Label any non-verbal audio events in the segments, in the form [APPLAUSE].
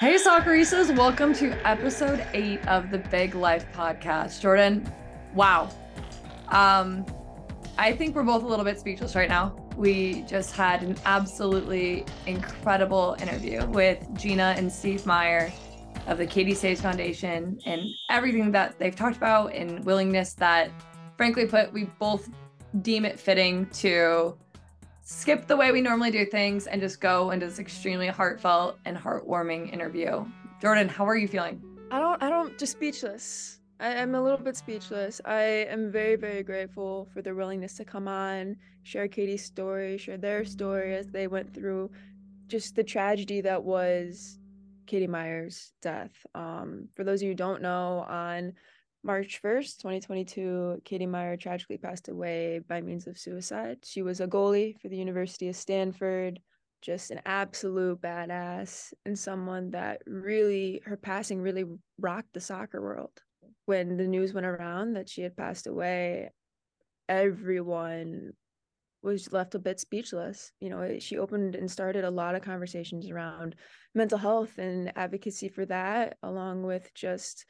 Hey, Socceristas, welcome to episode eight of the Big Life podcast. Jordyn, wow. Um, I think we're both a little bit speechless right now. We just had an absolutely incredible interview with Gina and Steve Meyer of the Katie's Save Foundation and everything that they've talked about and willingness that, frankly put, we both deem it fitting to skip the way we normally do things and just go into this extremely heartfelt and heartwarming interview. Jordyn, how are you feeling? I don't I don't just speechless. I, am a little bit speechless. I am very, very grateful for their willingness to come on, share Katie's story, share their story as they went through just the tragedy that was Katie Meyer's death. Um, for those of you who don't know, on March 1st, 2022, Katie Meyer tragically passed away by means of suicide. She was a goalie for the University of Stanford, just an absolute badass and someone that really, her passing really rocked the soccer world. When the news went around that she had passed away, everyone was left a bit speechless. You know, she opened and started a lot of conversations around mental health and advocacy for that, along with just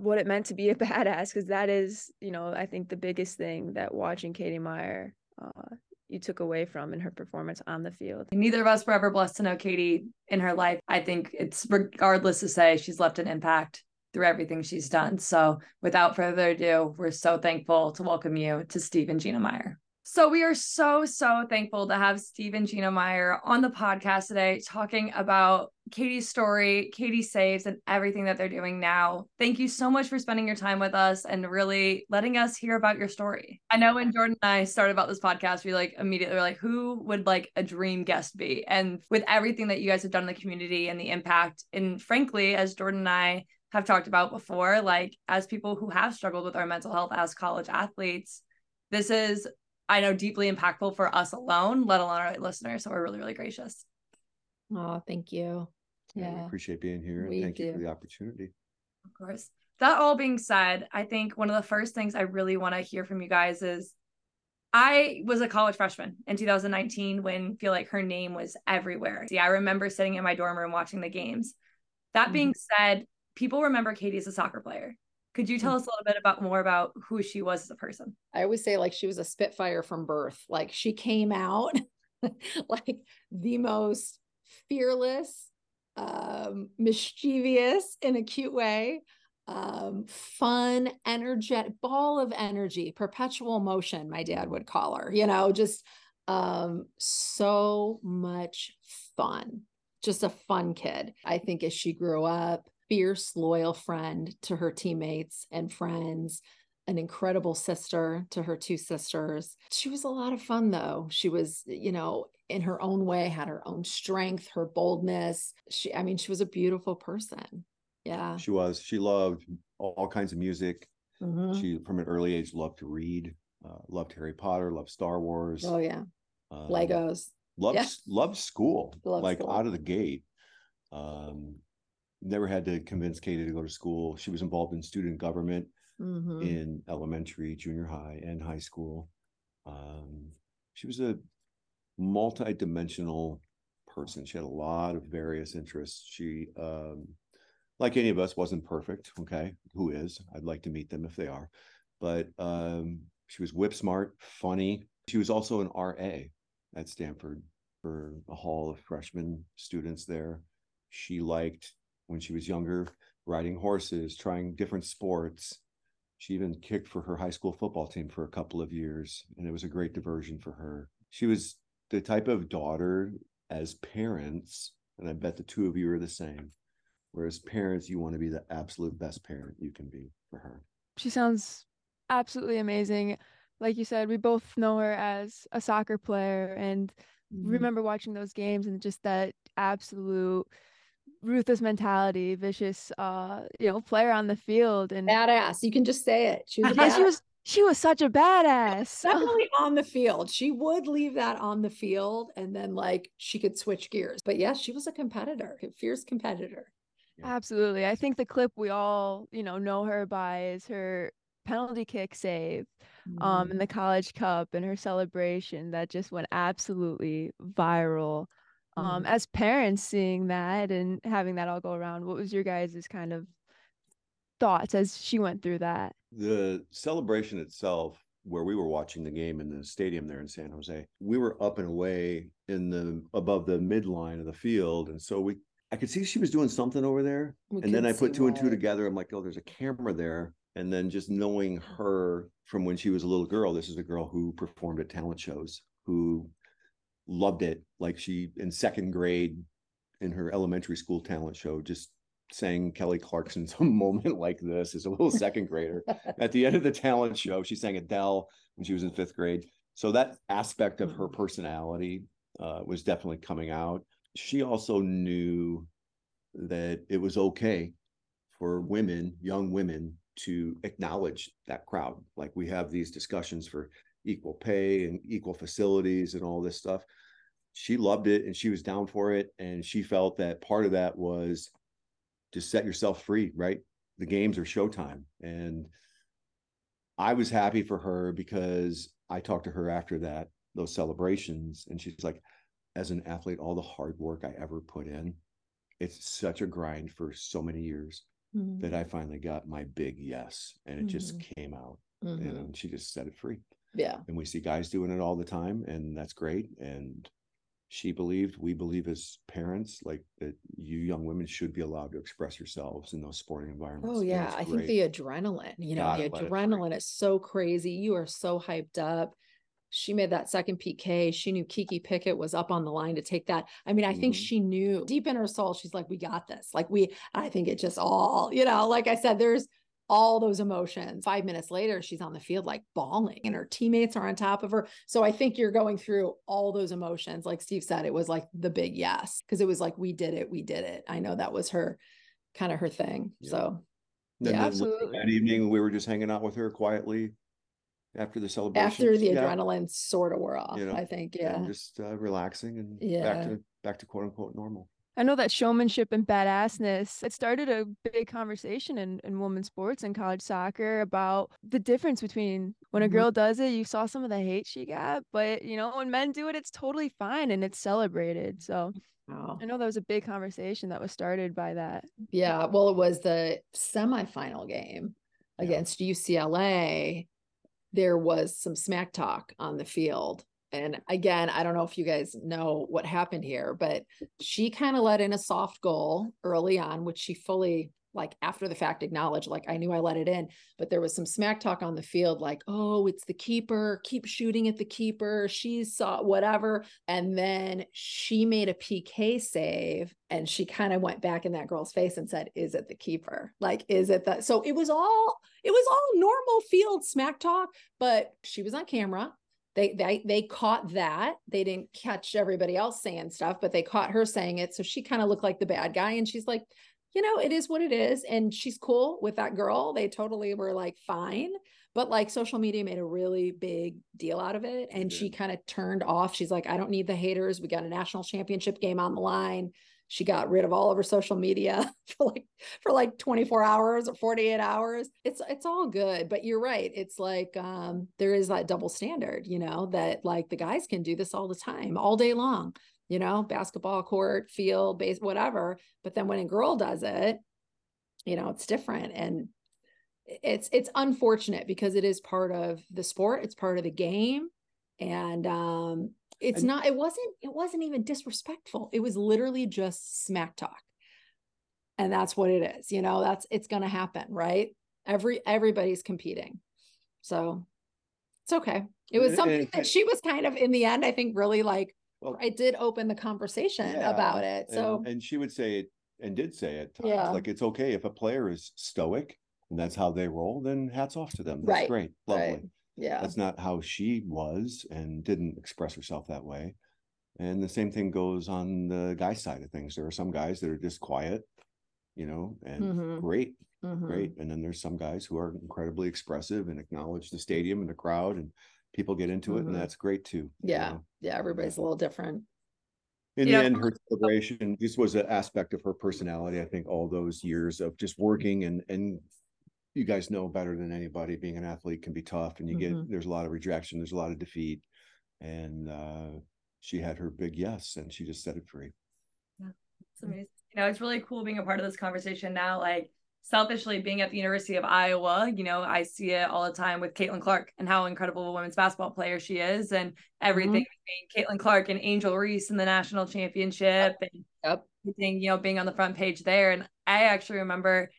what it meant to be a [LAUGHS] badass because that is you know i think the biggest thing that watching katie meyer uh, you took away from in her performance on the field. Neither of us were ever blessed to know katie in her life. I think it's regardless to say she's left an impact through everything she's done. So without further ado we're so thankful to welcome you to steve and gina meyer so we are so, so thankful to have Steve and Gina Meyer on the podcast today talking about Katie's story, Katie's Save, and everything that they're doing now. Thank you so much for spending your time with us and really letting us hear about your story. I know when Jordyn and I started about this podcast, we like immediately were like, who would like a dream guest be? And with everything that you guys have done in the community and the impact, and frankly, as Jordyn and I have talked about before, like as people who have struggled with our mental health as college athletes, this is I know deeply impactful for us alone, let alone our listeners. So we're really, really gracious. Oh, thank you. Yeah, yeah appreciate being here. We thank do. you for the opportunity. Of course. That all being said, I think one of the first things I really want to hear from you guys is I was a college freshman in 2019 when feel like her name was everywhere. See, I remember sitting in my dorm room watching the games. That mm-hmm. being said, people remember Katie as a soccer player. Could you tell mm. us a little bit about more about who she was as a person? I always say like she was a spitfire from birth. Like she came out [LAUGHS] like the most fearless, um, mischievous in a cute way, um, fun, energetic, ball of energy, perpetual motion, my dad would call her, you know, just um, so much fun. Just a fun kid. I think as she grew up, fierce, loyal friend to her teammates and friends, an incredible sister to her two sisters. She was a lot of fun, though. She was, you know, in her own way, had her own strength, her boldness. She, I mean, she was a beautiful person. Yeah. She was. She loved all kinds of music. Mm-hmm. She, from an early age, loved to read, uh, loved Harry Potter, loved Star Wars. Oh, yeah. Um, Legos. Loved, yeah. loved school, loved like school. out of the gate. Um, never had to convince Katie to go to school. She was involved in student government mm-hmm. in elementary, junior high, and high school. Um, she was a multi-dimensional person. She had a lot of various interests. She, um, like any of us, wasn't perfect. Okay, who is? I'd like to meet them if they are. But um, she was whip smart, funny. She was also an RA at Stanford for a hall of freshman students there. She liked when she was younger, riding horses, trying different sports. She even kicked for her high school football team for a couple of years, and it was a great diversion for her. She was the type of daughter as parents, and I bet the two of you are the same. Whereas parents, you want to be the absolute best parent you can be for her. She sounds absolutely amazing. Like you said, we both know her as a soccer player and mm-hmm. remember watching those games and just that absolute ruthless mentality, vicious, uh, you know, player on the field and badass. You can just say it. She was, she was she was such a badass. Definitely on the field. She would leave that on the field and then like she could switch gears. But yes, she was a competitor, a fierce competitor. Absolutely. I think the clip we all, you know, know her by is her penalty kick save mm-hmm. um in the college cup and her celebration that just went absolutely viral Um, Mhm. as parents seeing that and having that all go around, what was your guys' kind of thoughts as she went through that? the celebration itself where we were watching the game in the stadium there in San Jose we were up and away in the above the midline of the field and so we I could see she was doing something over there We and then I put see two and two together I'm like oh there's a camera there and then just knowing her from when she was a little girl this is a girl who performed at talent shows who loved it like she in second grade in her elementary school talent show just sang Kelly Clarkson's a [LAUGHS] moment like this as a little [LAUGHS] second grader. At the end of the talent show, she sang Adele when she was in fifth grade. So that aspect of her personality uh, was definitely coming out. She also knew that it was okay for women, young women, to acknowledge that crowd. Like we have these discussions for equal pay and equal facilities and all this stuff. She loved it and she was down for it. And she felt that part of that was just set yourself free, right? The games are showtime. And I was happy for her because I talked to her after that, those celebrations, and she's like, as an athlete, all the hard work I ever put in, it's such a grind for so many years Mhm. that I finally got my big yes. And it just came out. Mhm. And she just set it free. Yeah. And we see guys doing it all the time, and that's great. And she believed, we believe as parents, like that you young women should be allowed to express yourselves in those sporting environments. Oh yeah, I think the adrenaline, you know, Gotta the let it free. adrenaline is so crazy. You are so hyped up. She made that second PK. She knew Kiki Pickett was up on the line to take that. I mean, I think Mhm. she knew deep in her soul, she's like, we got this. Like, we, I think it just all, you know, like I said, there's all those emotions. Five minutes later, she's on the field like bawling, and her teammates are on top of her. So I think you're going through all those emotions. Like Steve said, it was like the big yes, because it was like, we did it, we did it. I know that was her kind of her thing. Yeah. So And Yeah, absolutely. That evening, we were just hanging out with her quietly after the celebration. after the Yeah, adrenaline sort of wore off, you know, I think. Yeah. just uh, relaxing and back Yeah. to back to quote unquote normal. I know that showmanship and badassness, it started a big conversation in, in women's sports and college soccer about the difference between when a Mhm. girl does it, you saw some of the hate she got, but you know, when men do it, it's totally fine and it's celebrated. So Wow. I know that was a big conversation that was started by that. Yeah. Well, it was the semifinal game Yeah. against UCLA. There was some smack talk on the field. And again, I don't know if you guys know what happened here, but she kind of let in a soft goal early on, which she fully, like after the fact, acknowledged, like, I knew I let it in. But there was some smack talk on the field, like, oh, it's the keeper, keep shooting at the keeper. She saw whatever. And then she made a PK save and she kind of went back in that girl's face and said, Is it the keeper? Like, is it that? So it was all, it was all normal field smack talk, but she was on camera. They, they they caught that. They didn't catch everybody else saying stuff, but they caught her saying it. So she kind of looked like the bad guy. And she's like, you know, it is what it is. And she's cool with that girl. They totally were like fine. But like social media made a really big deal out of it. And she kind of turned off. She's like, I don't need the haters. We got a national championship game on the line. She got rid of all of her social media [LAUGHS] for like for like 24 hours or 48 hours. It's it's all good, but you're right. It's like um there is that double standard, you know, that like the guys can do this all the time, all day long, you know, basketball court, field, base, whatever. But then when a girl does it, you know, it's different and it's it's unfortunate because it is part of the sport, it's part of the game and um it's And- not it wasn't it wasn't even disrespectful it was literally just smack talk and that's what it is you know that's it's going to happen right every everybody's competing so it's okay it was something that she was kind of in the end i think really like Well, i did open the conversation Yeah, about it so and she would say it and did say it Yeah. like it's okay if a player is stoic and that's how they roll, then hats off to them. That's Right, great. Lovely. right. Yeah That's not how she was and didn't express herself that way. And the same thing goes on the guy side of things. There are some guys that are just quiet, you know, and Mhm. great, Mhm. great. And then there's some guys who are incredibly expressive and acknowledge the stadium and the crowd and people get into it Mhm. and that's great too. you yeah know. yeah everybody's a little different in You the know- end, her celebration this was an aspect of her personality. I think all those years of just working and and you guys know better than anybody, being an athlete can be tough, and you Mhm. get there's a lot of rejection, there's a lot of defeat, and uh, she had her big yes and she just set it free. Yeah, it's amazing. You know, it's really cool being a part of this conversation now. Like selfishly being at the University of Iowa, you know, I see it all the time with Caitlin Clark and how incredible a women's basketball player she is and everything mm-hmm. Caitlin Clark and Angel Reese in the national championship and yep. everything, you know, being on the front page there. And I actually remember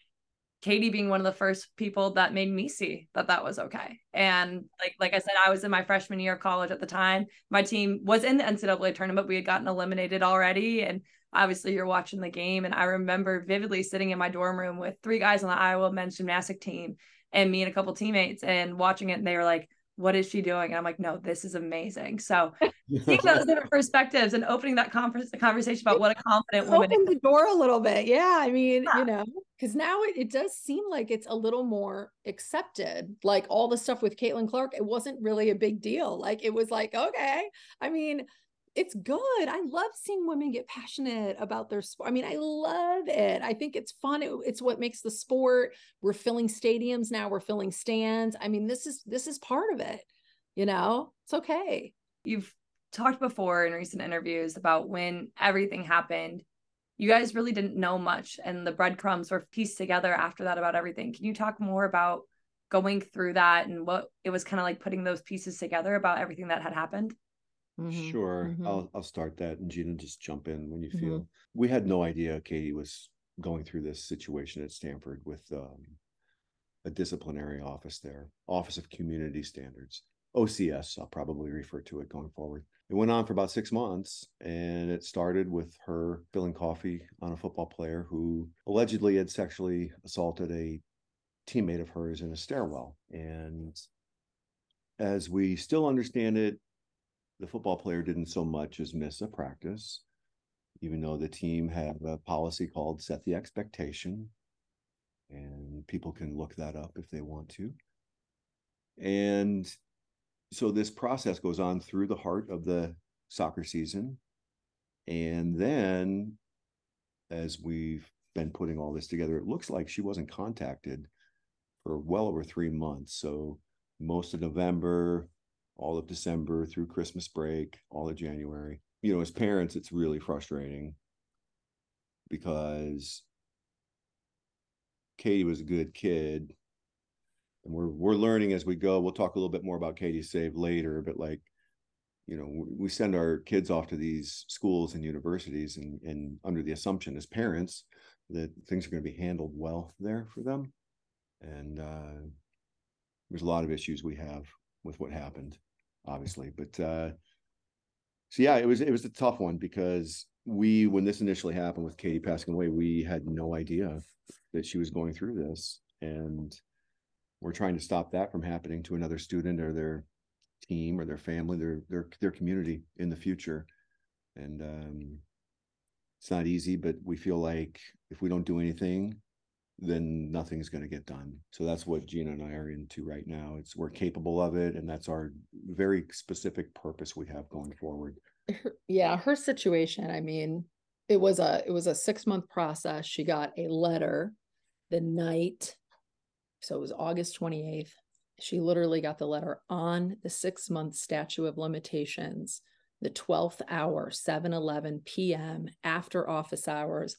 Katie being one of the first people that made me see that that was okay. And like like I said, I was in my freshman year of college at the time. My team was in the NCAA tournament. We had gotten eliminated already, and obviously you're watching the game. And I remember vividly sitting in my dorm room with three guys on the Iowa men's gymnastic team, and me and a couple teammates, and watching it. And they were like, what is she doing? And I'm like, no, this is amazing. So seeing those different [LAUGHS] perspectives and opening that conference conversation about what a confident woman open the door a little bit. Yeah. I mean, yeah. you know, because now it, it does seem like it's a little more accepted. Like all the stuff with Caitlin Clark, it wasn't really a big deal. Like it was like, okay. I mean, it's good. I love seeing women get passionate about their sport. I mean, I love it. I think it's fun. It, it's what makes the sport. We're filling stadiums now. We're filling stands. I mean, this is this is part of it. You know, it's okay. You've talked before in recent interviews about when everything happened. You guys really didn't know much, and the breadcrumbs were pieced together after that about everything. Can you talk more about going through that and what it was kind of like putting those pieces together about everything that had happened? Mm-hmm. Sure. Mm-hmm. I'll I'll start that and Gina just jump in when you mm-hmm. feel. We had no idea Katie was going through this situation at Stanford with um, a disciplinary office there, Office of Community Standards, OCS. I'll probably refer to it going forward. It went on for about six months, and it started with her spilling coffee on a football player who allegedly had sexually assaulted a teammate of hers in a stairwell. And as we still understand it, the football player didn't so much as miss a practice, even though the team had a policy called set the expectation. And people can look that up if they want to. And so this process goes on through the heart of the soccer season. And then, as we've been putting all this together, it looks like she wasn't contacted for well over three months. So, most of November, all of December through Christmas break, all of January. You know, as parents, it's really frustrating because Katie was a good kid. And we're we're learning as we go. We'll talk a little bit more about Katie Save later, but like, you know, we send our kids off to these schools and universities and and under the assumption as parents that things are going to be handled well there for them. And uh there's a lot of issues we have with what happened obviously. But uh, so yeah, it was it was a tough one because we when this initially happened with Katie passing away, we had no idea that she was going through this, and we're trying to stop that from happening to another student or their team or their family, their their their community in the future. And um, it's not easy, but we feel like if we don't do anything, then nothing's going to get done. So that's what Gina and I are into right now. It's we're capable of it, and that's our very specific purpose we have going forward. [LAUGHS] Yeah, her situation. I mean, it was a it was a six month process. She got a letter the night, so it was August twenty eighth. She literally got the letter on the six month statute of limitations, the twelfth hour, 7 11 p.m. after office hours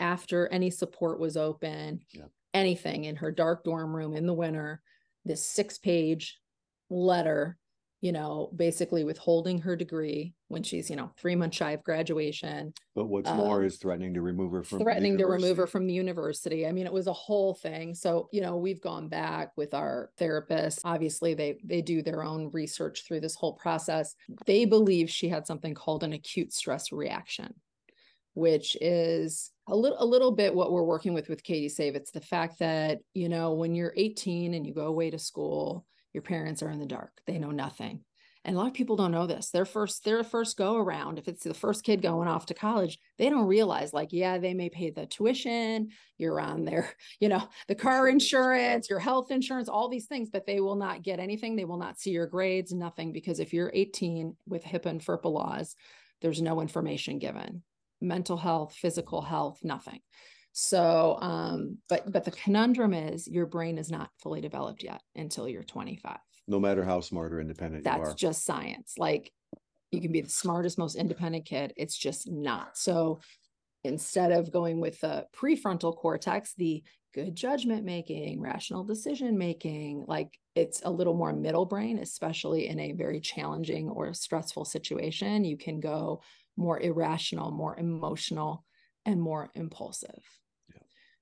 after any support was open, yeah. anything in her dark dorm room in the winter, this six page letter, you know, basically withholding her degree when she's, you know, three months shy of graduation. But what's um, more is threatening to remove her from threatening to remove her from the university. I mean, it was a whole thing. So, you know, we've gone back with our therapist. Obviously, they they do their own research through this whole process. They believe she had something called an acute stress reaction which is a little a little bit what we're working with with Katie Save. It's the fact that, you know, when you're 18 and you go away to school, your parents are in the dark. They know nothing. And a lot of people don't know this. Their first their first go around, if it's the first kid going off to college, they don't realize like, yeah, they may pay the tuition, you're on their, [LAUGHS] you know, the car insurance, your health insurance, all these things, but they will not get anything. They will not see your grades, nothing, because if you're 18 with HIPAA and FERPA laws, there's no information given mental health, physical health, nothing. So, um, but but the conundrum is your brain is not fully developed yet until you're 25. No matter how smart or independent That's you are. That's just science. Like, you can be the smartest, most independent kid. It's just not. So instead of going with the prefrontal cortex, the good judgment making, rational decision making, like it's a little more middle brain, especially in a very challenging or stressful situation. You can go more irrational, more emotional, and more impulsive.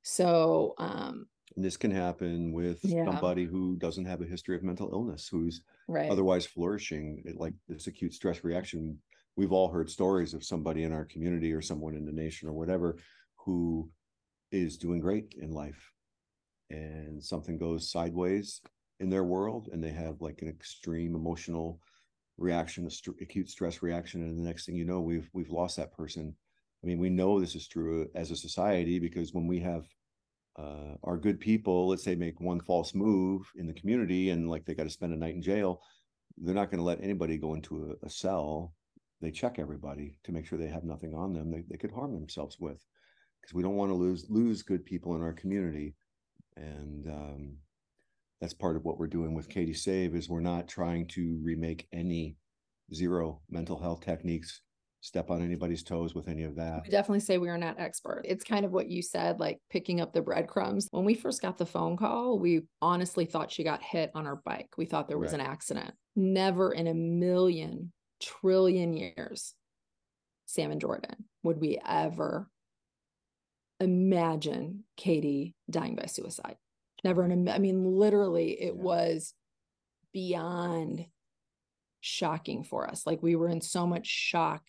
So, um, and this can happen with yeah. somebody who doesn't have a history of mental illness, who's right. otherwise flourishing, like this acute stress reaction. We've all heard stories of somebody in our community or someone in the nation or whatever who is doing great in life and something goes sideways in their world and they have like an extreme emotional reaction, a st- acute stress reaction, and the next thing you know, we've we've lost that person. I mean, we know this is true as a society because when we have uh, our good people, let's say, make one false move in the community and like they got to spend a night in jail, they're not going to let anybody go into a, a, cell. They check everybody to make sure they have nothing on them they, they could harm themselves with because we don't want to lose lose good people in our community. And um, that's part of what we're doing with Katie Save is we're not trying to remake any zero mental health techniques step on anybody's toes with any of that. We definitely say we are not expert. It's kind of what you said, like picking up the breadcrumbs. When we first got the phone call, we honestly thought she got hit on her bike. We thought there was right. an accident. Never in a million trillion years, Sam and Jordyn, would we ever imagine Katie dying by suicide never in a, I mean, literally, it yeah. was beyond shocking for us. Like we were in so much shock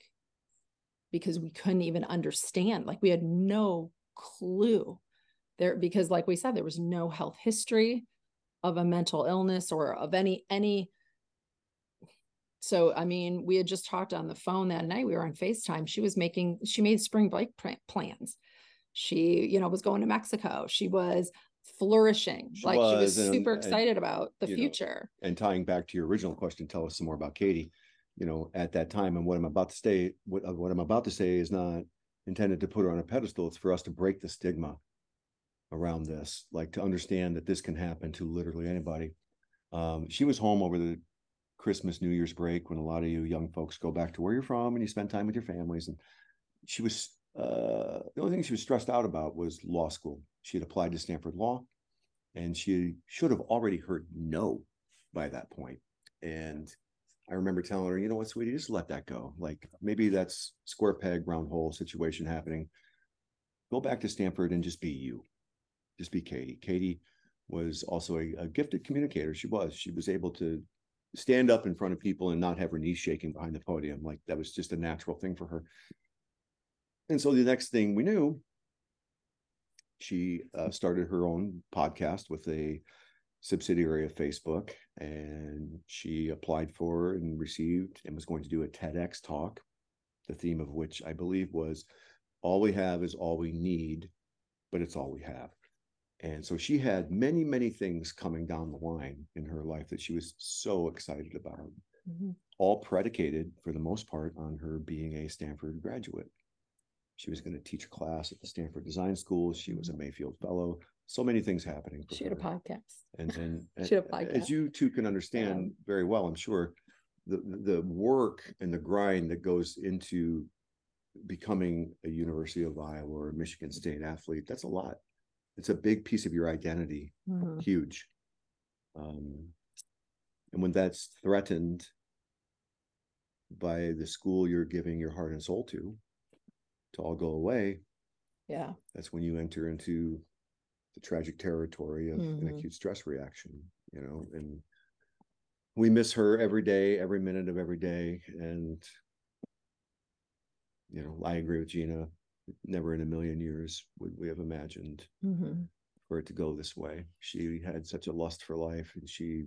because we couldn't even understand. Like we had no clue there because like we said there was no health history of a mental illness or of any any so i mean we had just talked on the phone that night we were on facetime she was making she made spring break plans she you know was going to mexico she was flourishing. She like was, she was and, super excited about the future. Know, and tying back to your original question, tell us some more about Katie. You know, at that time, and what I'm about to say, what, what I'm about to say is not intended to put her on a pedestal. It's for us to break the stigma around this, like to understand that this can happen to literally anybody. Um, she was home over the Christmas, New Year's break when a lot of you young folks go back to where you're from and you spend time with your families. And she was uh, the only thing she was stressed out about was law school. She had applied to Stanford Law, and she should have already heard no by that point. And I remember telling her, you know what, sweetie, just let that go. Like maybe that's square peg, round hole situation happening. Go back to Stanford and just be you. Just be Katie. Katie was also a, a gifted communicator. She was. She was able to stand up in front of people and not have her knees shaking behind the podium. Like that was just a natural thing for her. And so the next thing we knew, she uh, started her own podcast with a subsidiary of Facebook, and she applied for and received and was going to do a TEDx talk, the theme of which I believe was all we have is all we need, but it's all we have. And so she had many, many things coming down the line in her life that she was so excited about, mm-hmm. all predicated for the most part on her being a Stanford graduate. She was going to teach a class at the Stanford Design School. She was a mm-hmm. Mayfield Fellow. So many things happening. Shoot had a podcast. And and, and had a podcast. as you two can understand yeah. very well, I'm sure, the the work and the grind that goes into becoming a University of Iowa or a Michigan State athlete, that's a lot. It's a big piece of your identity, mm-hmm. huge. Um, and when that's threatened by the school you're giving your heart and soul to, to all go away, yeah, that's when you enter into the tragic territory of mm-hmm. an acute stress reaction, you know, and we miss her every day, every minute of every day. And, you know, I agree with Gina. Never in a million years would we have imagined mm-hmm. for it to go this way. She had such a lust for life and she,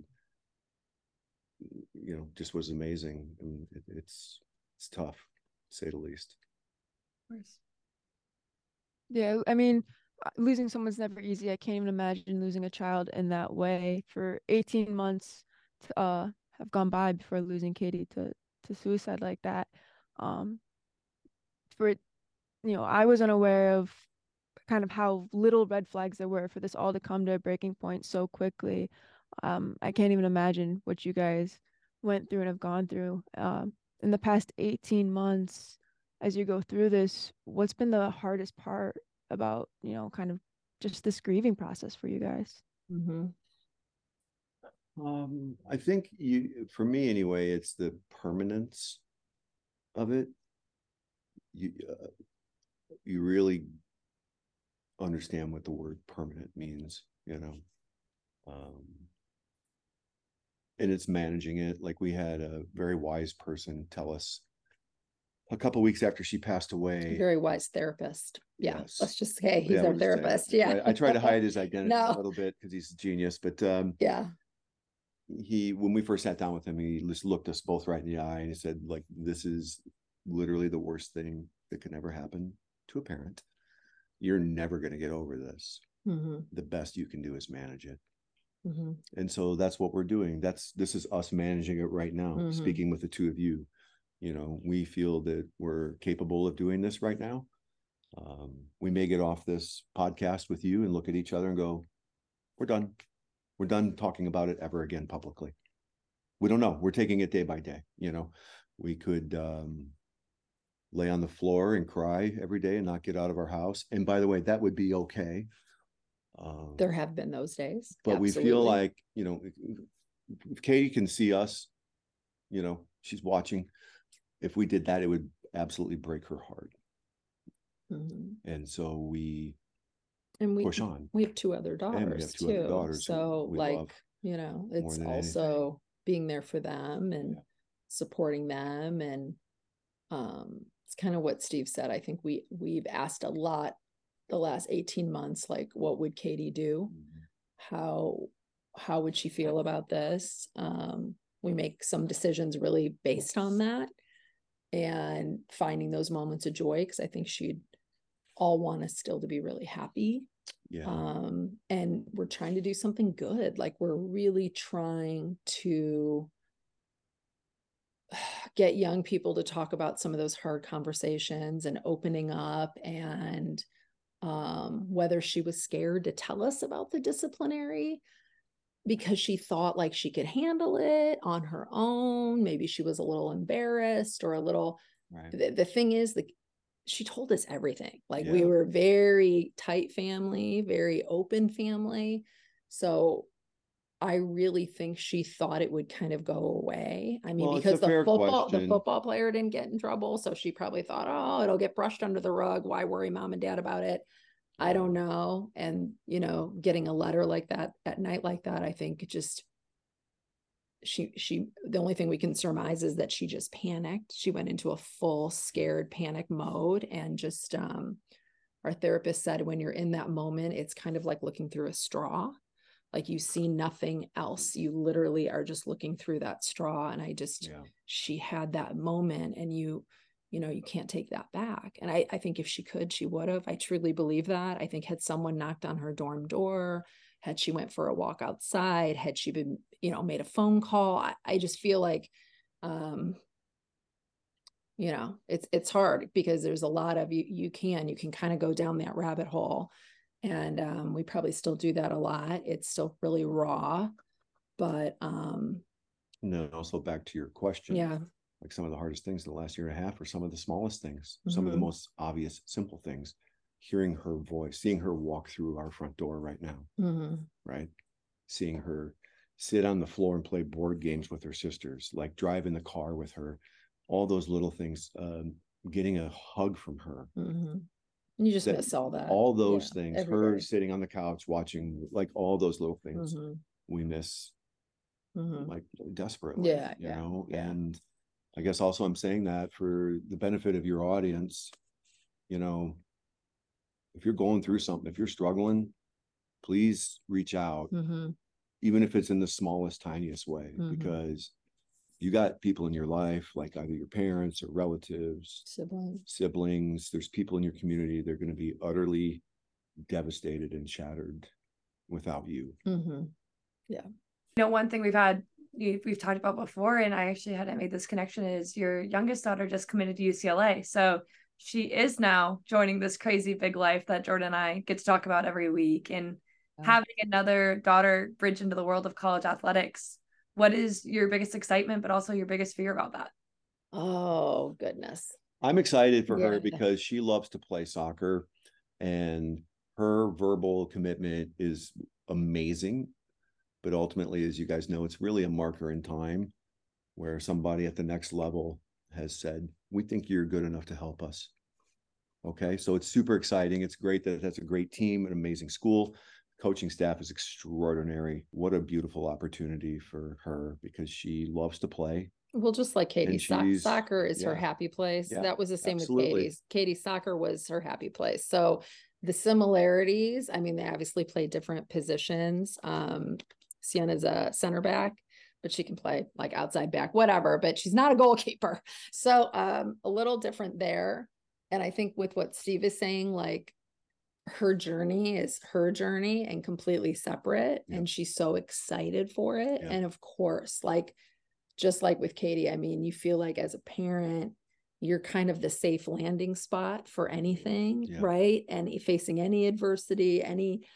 you know, just was amazing. And it, it's, it's tough, to say the least Of course. Yeah, I mean, losing someone's never easy. I can't even imagine losing a child in that way. For 18 months to uh, have gone by before losing Katie to to suicide like that. Um, for you know, I was unaware of kind of how little red flags there were for this all to come to a breaking point so quickly. Um, I can't even imagine what you guys went through and have gone through. Um, in the past 18 months as you go through this what's been the hardest part about you know kind of just this grieving process for you guys Mm-hmm. Um, I think you, for me anyway, it's the permanence of it. You, uh, you really understand what the word permanent means, you know. Um, and it's managing it. Like we had a very wise person tell us a couple weeks after she passed away. Very wise therapist. Yeah. Yes. Let's just say he's Yeah, our we'll just say that. therapist. Yeah. I, I try to hide his [LAUGHS] identity No. a little bit because he's a genius, but um, yeah. he when we first sat down with him he just looked us both right in the eye and he said like this is literally the worst thing that can ever happen to a parent you're never going to get over this Mm-hmm. the best you can do is manage it Mm-hmm. and so that's what we're doing that's this is us managing it right now Mhm. speaking with the two of you you know we feel that we're capable of doing this right now. Um, we may get off this podcast with you and look at each other and go we're done. We're done talking about it ever again publicly. We don't know. We're taking it day by day you know? We could um, lay on the floor and cry every day and not get out of our house. And by the way that would be okay. Um, There have been those days. but we feel like you know if katie can see us you know she's watching if we did that it would absolutely break her heart Mhm. and so we and we push on we have two other daughters two too. other daughters so like you know, it's than anything. also being there for them and Yeah. supporting them and um it's kind of what Steve said. I think we we've asked a lot the last 18 months like what would Katie do? how how would she feel about this um we make some decisions really based on that and finding those moments of joy because i think she'd all want us still to be really happy yeah. um and we're trying to do something good like we're really trying to [SIGHS] get young people to talk about some of those hard conversations and opening up and um whether she was scared to tell us about the disciplinary because she thought like she could handle it on her own maybe she was a little embarrassed or a little right. the, the thing is the she told us everything like we were very tight family very open family so i really think she thought it would kind of go away. I mean Well, because the football the football player didn't get in trouble so she probably thought oh it'll get brushed under the rug. Why worry mom and dad about it i don't know. And you know getting a letter like that at night like that i think just she she the only thing we can surmise is that she just panicked. She went into a full scared panic mode and just um our therapist said when you're in that moment it's kind of like looking through a straw. Like you see nothing else. You literally are just looking through that straw. And i just yeah. she had that moment and you you know you can't take that back and i i think if she could she would have. I truly believe that. I think had someone knocked on her dorm door had she went for a walk outside had she been you know made a phone call i, I just feel like um you know it's it's hard because there's a lot of you you can you can kind of go down that rabbit hole and um we probably still do that a lot. It's still really raw but um and then also back to your question yeah like some of the hardest things in the last year and a half are some of the smallest things some of the Mhm. most obvious simple things hearing her voice seeing her walk through our front door right now mhm, right seeing her sit on the floor and play board games with her sisters like drive in the car with her all those little things um, getting a hug from her mhm. you just That- miss all that all those yeah, things her sitting on the couch watching like all those little things Mhm, we miss mhm. like desperately Yeah, you yeah, know yeah. and i guess also i'm saying that for the benefit of your audience you know if you're going through something if you're struggling please reach out. Mhm, even if it's in the smallest tiniest way Mhm. because you got people in your life like either your parents or relatives siblings. siblings there's people in your community they're going to be utterly devastated and shattered without you. Mhm, you know one thing we've had we- we've talked about before and i actually hadn't made this connection is your youngest daughter just committed to ucla so she is now joining this crazy big life that Jordyn and i get to talk about every week and Yeah. having another daughter bridge into the world of college athletics what is your biggest excitement but also your biggest fear about that Oh goodness. I'm excited for Yeah. her because she loves to play soccer and her verbal commitment is amazing. But ultimately, as you guys know, it's really a marker in time where somebody at the next level has said, We think you're good enough to help us. Okay. So it's super exciting. It's great that that's a great team, an amazing school. Coaching staff is extraordinary. What a beautiful opportunity for her because she loves to play. Well, just like Katie, she's- soccer is her happy place. Yeah, that was the same absolutely. with Katie's. Katie's soccer was her happy place. So the similarities, I mean, they obviously play different positions. Um, Sienna's a center back, but she can play like outside back, whatever, but she's not a goalkeeper. [LAUGHS] So um, a little different there. And I think with what Steve is saying, like her journey is her journey and completely separate. Yeah. And she's so excited for it. Yeah. And of course, like just like with Katie, I mean, you feel like as a parent, you're kind of the safe landing spot for anything, Yeah. right? And facing any adversity, any,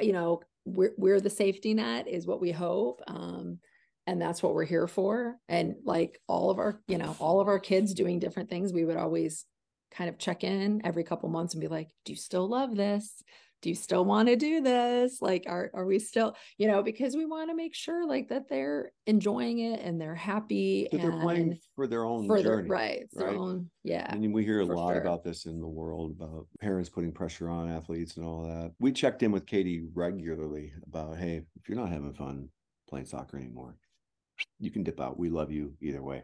you know, we're, we're the safety net is what we hope. Um, and that's what we're here for. And like all of our, you know, all of our kids doing different things, we would always kind of check in every couple months and be like, do you still love this? Do you still want to do this? Like, are, are we still, you know, because we want to make sure like that they're enjoying it and they're happy But they're playing and for their own for their, journey. right. Their own, yeah. I mean, we hear a lot sure. about this in the world about parents putting pressure on athletes and all that. We checked in with Katie regularly about, hey, if you're not having fun playing soccer anymore, you can dip out. We love you either way,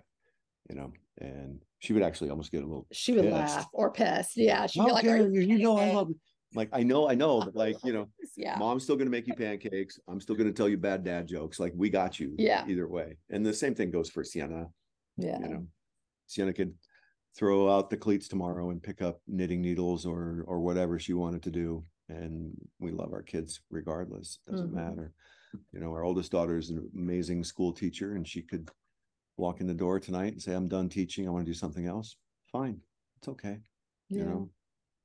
you know. And she would actually almost get a little. She would pissed. laugh or pissed. Yeah. She'd be like? You know I love. Like I know, I know, but like you know, Yeah. mom's still gonna make you pancakes. I'm still gonna tell you bad dad jokes. Like we got you. Yeah. Either way, and the same thing goes for Sienna. Yeah. You know, Sienna could throw out the cleats tomorrow and pick up knitting needles or or whatever she wanted to do, and we love our kids regardless. Doesn't Mhm. matter. You know, our oldest daughter is an amazing school teacher, and she could walk in the door tonight and say, "I'm done teaching. I want to do something else." Fine, it's okay. Yeah. You know,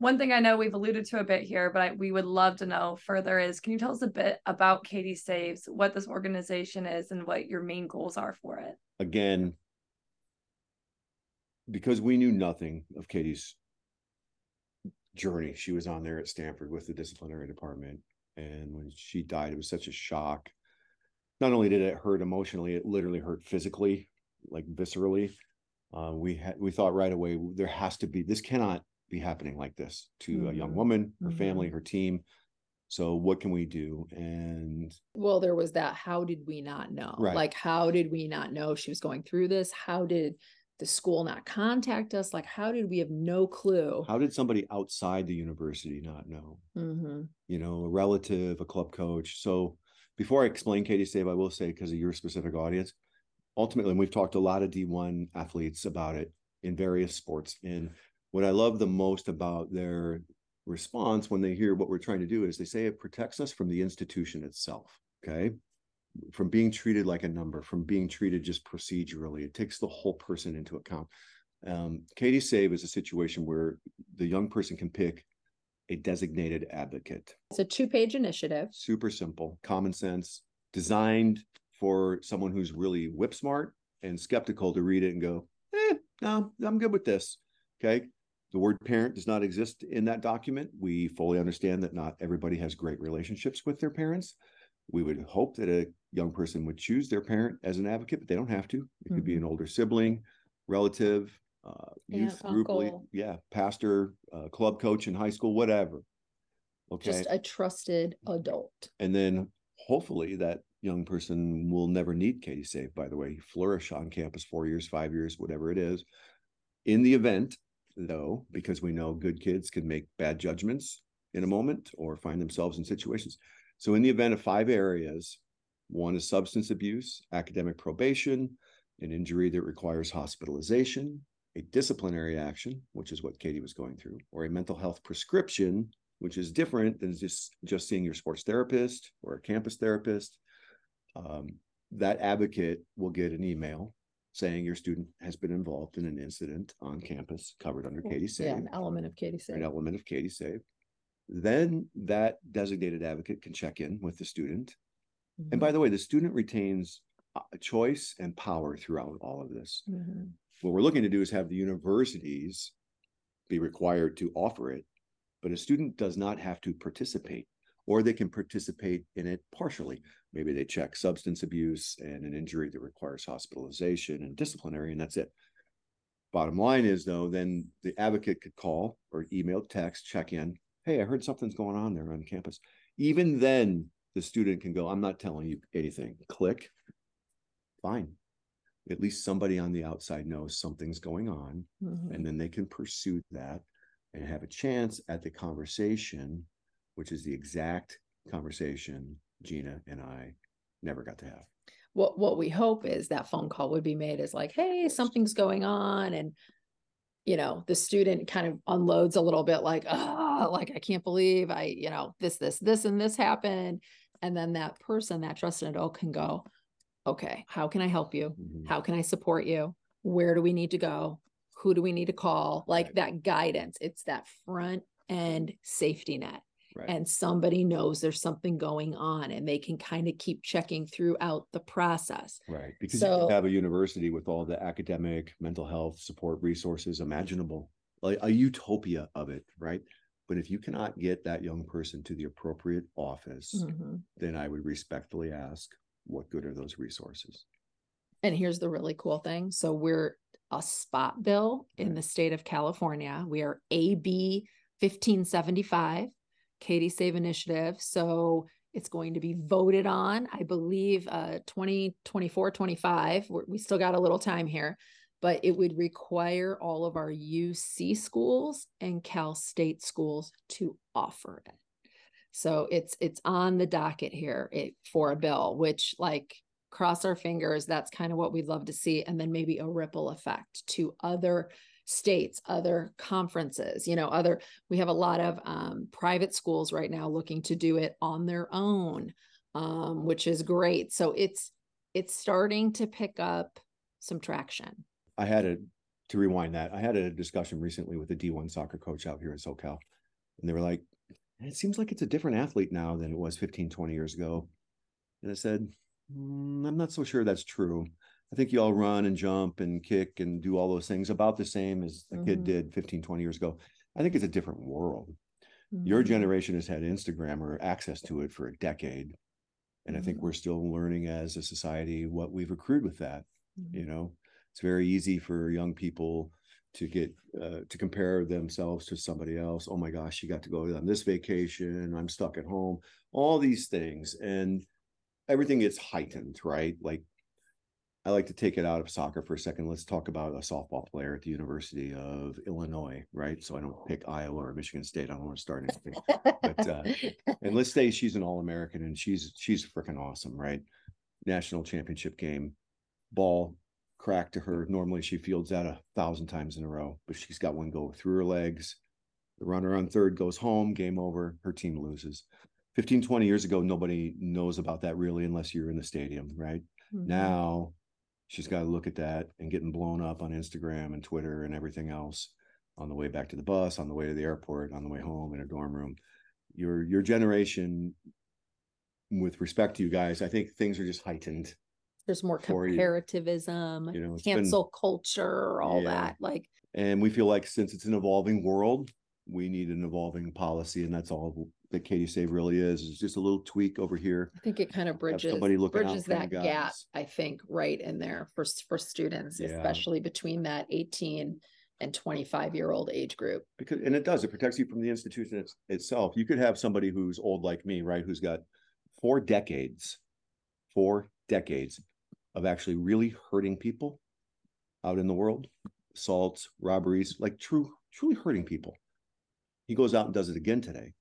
One thing I know we've alluded to a bit here, but I, we would love to know further is can you tell us a bit about Katie's Save, what this organization is, and what your main goals are for it? again, because we knew nothing of Katie's journey, she was on there at Stanford with the disciplinary department. And when she died, it was such a shock. Not only did it hurt emotionally, it literally hurt physically, like viscerally. Uh, we had we thought right away there has to be this cannot be happening like this to a young Mhm. woman, her family, her team. So what can we do? And Well, there was that. How did we not know? Right. Like, how did we not know she was going through this? How did the school not contact us? Like, how did we have no clue? how did somebody outside the university not know? Mhm. you know, a relative, a club coach. So before I explain Katie Save, I will say because of your specific audience, ultimately, and we've talked a lot of D1 athletes about it in various sports. And what I love the most about their response when they hear what we're trying to do is they say it protects us from the institution itself. Okay. From being treated like a number, from being treated just procedurally. It takes the whole person into account. Um, Katie Save is a situation where the young person can pick a designated advocate It's a two page initiative. super simple, common sense, designed for someone who's really whip smart and skeptical to read it and go, eh, no, I'm good with this. Okay. The word parent does not exist in that document. We fully understand that not everybody has great relationships with their parents. We would hope that a young person would choose their parent as an advocate, but they don't have to. It could be an older sibling, relative, uh, youth Aunt, group, lead- yeah, pastor, uh, club coach in high school, whatever. Okay Just a trusted adult. and then hopefully that young person will never need Katie Save, by the way, flourish on campus four years, five years, whatever it is. In the event, though, because we know good kids can make bad judgments in a moment or find themselves in situations. So, in the event of five areas, one is substance abuse, academic probation, an injury that requires hospitalization, a disciplinary action, which is what Katie was going through, or a mental health prescription, which is different than just just seeing your sports therapist or a campus therapist. Um, that advocate will get an email saying your student has been involved in an incident on campus covered under Katie Save, Yeah, an element of Katie an element of Katie Save. Then that designated advocate can check in with the student. And Mhm. by the way, the student retains a choice and power throughout all of this. Mhm. What we're looking to do is have the universities be required to offer it, but a student does not have to participate, or they can participate in it partially. Maybe they check substance abuse and an injury that requires hospitalization and disciplinary, and that's it. Bottom line is, though, then the advocate could call or email, text, check in. Hey, I heard something's going on there on campus. Even then, the student can go, I'm not telling you anything. Click. Fine. At least somebody on the outside knows something's going on, Mhm. and then they can pursue that and have a chance at the conversation, which is the exact conversation Gina and I never got to have. What what we hope is that phone call would be made as like, hey, something's going on. And you know, the student kind of unloads a little bit like, ah, like I can't believe I, you know, this, this, this, and this happened. And then that person, that trusted adult can go, okay, how can I help you? Mhm. How can I support you? Where do we need to go? Who do we need to call? Like Right. that guidance. It's that front end safety net. Right. And somebody knows there's something going on and they can kind of keep checking throughout the process. Right, because you So- could have a university with all the academic, mental health support resources imaginable, like a utopia of it, right? But if you cannot get that young person to the appropriate office, Mhm. then I would respectfully ask, what good are those resources? And here's the really cool thing. So we're a spot bill in the state of California. We are AB 1575, Katie's Save Initiative. So it's going to be voted on, I believe, uh, 2024, 25. We're, we still got a little time here, but it would require all of our UC schools and Cal State schools to offer it. So it's it's on the docket here it, for a bill, which like cross our fingers, that's kind of what we'd love to see. And then maybe a ripple effect to other states, other conferences, you know, other, we have a lot of um, private schools right now looking to do it on their own, um, which is great. So it's, it's starting to pick up some traction. I had a, to rewind that, I had a discussion recently with a D1 soccer coach out here in SoCal. And they were like, it seems like it's a different athlete now than it was 15, 20 years ago. And I said, "Mm, I'm not so sure that's true. I think you all run and jump and kick and do all those things about the same as a kid Mhm. did 15, 20 years ago. I think it's a different world. Your Mhm. generation has had Instagram or access to it for a decade. And I think Mhm. we're still learning as a society what we've accrued with that Mhm. you know it's very easy for young people to get uh, to compare themselves to somebody else oh my gosh you got to go on this vacation i'm stuck at home all these things and everything gets heightened right like i like to take it out of soccer for a second. Let's talk about a softball player at the university of illinois right? So i don't pick iowa or michigan state. I don't want to start anything. But, [LAUGHS] uh, and let's say she's an all-american and she's she's freaking awesome right? National championship game ball cracked to her. Normally she fields that a thousand times in a row but she's got one go through her legs. The runner on third goes home. Game over. Her team loses. 15 20 years ago nobody knows about that really unless you're in the stadium right? Mhm. now she's got to look at that and getting blown up on instagram and twitter and everything else on the way back to the bus on the way to the airport on the way home in her dorm room your your generation with respect to you guys i think things are just heightened There's more for you. comparativism, You know, it's been- cancel culture, all Yeah. that. Like, and we feel like since it's an evolving world we need an evolving policy and that's all that katie's save really is is just a little tweak over here I think it kind of bridges somebody looking bridges that gap. I think right in there for for students, Yeah. especially between that 18 and 25 year old age group. because and it does it protects you from the institution it's, itself you could have somebody who's old like me right who's got four decades four decades of actually really hurting people out in the world assaults robberies like true truly hurting people he goes out and does it again today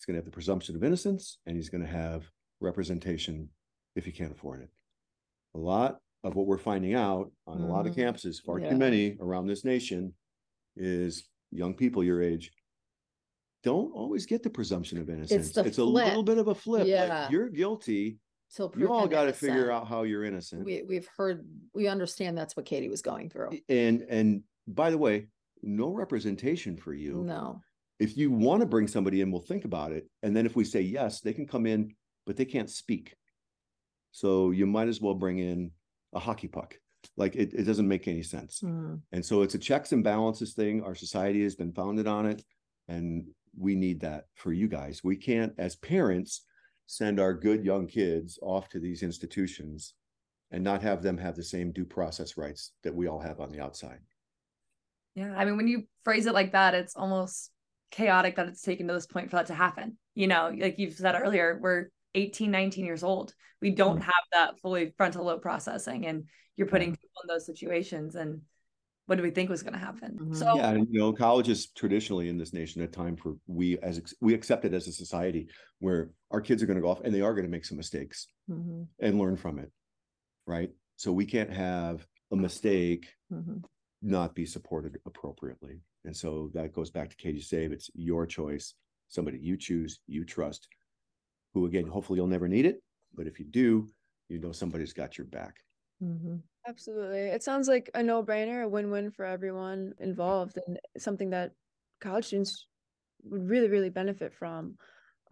he's going to have the presumption of innocence and he's going to have representation if he can't afford it a lot of what we're finding out on a lot of Mhm. campuses far Yeah. too many around this nation is young people your age don't always get the presumption of innocence. the It's a little bit of a flip. Yeah. Like you're guilty. Till You all got to figure out how you're innocent. We we've heard we understand that's what Katie was going through. and and by the way, no representation for you. No. If you want to bring somebody in, we'll think about it. And then if we say yes, they can come in, but they can't speak. So you might as well bring in a hockey puck Like it, it doesn't make any sense. Mhm. And so it's a checks and balances thing. Our society has been founded on it. And we need that for you guys. We can't, as parents, send our good young kids off to these institutions and not have them have the same due process rights that we all have on the outside. Yeah. I mean, when you phrase it like that, it's almost chaotic that it's taken to this point for that to happen. You know, like you've said earlier, we're 18, 19 years old. We don't Mhm. have that fully frontal lobe processing, and you're putting people in those situations. And what do we think was going to happen? Mhm. So, Yeah, you know, college is traditionally in this nation a time for we as we accept it as a society where our kids are going to go off and they are going to make some mistakes Mhm. and learn from it, right? So we can't have a mistake Mhm. Not be supported appropriately. And so that goes back to Katie's Save. It's your choice, somebody you choose, you trust, who again, hopefully you'll never need it. But if you do, you know somebody's got your back. Mhm. Absolutely. It sounds like a no-brainer, a win-win for everyone involved, and something that college students would really, really benefit from.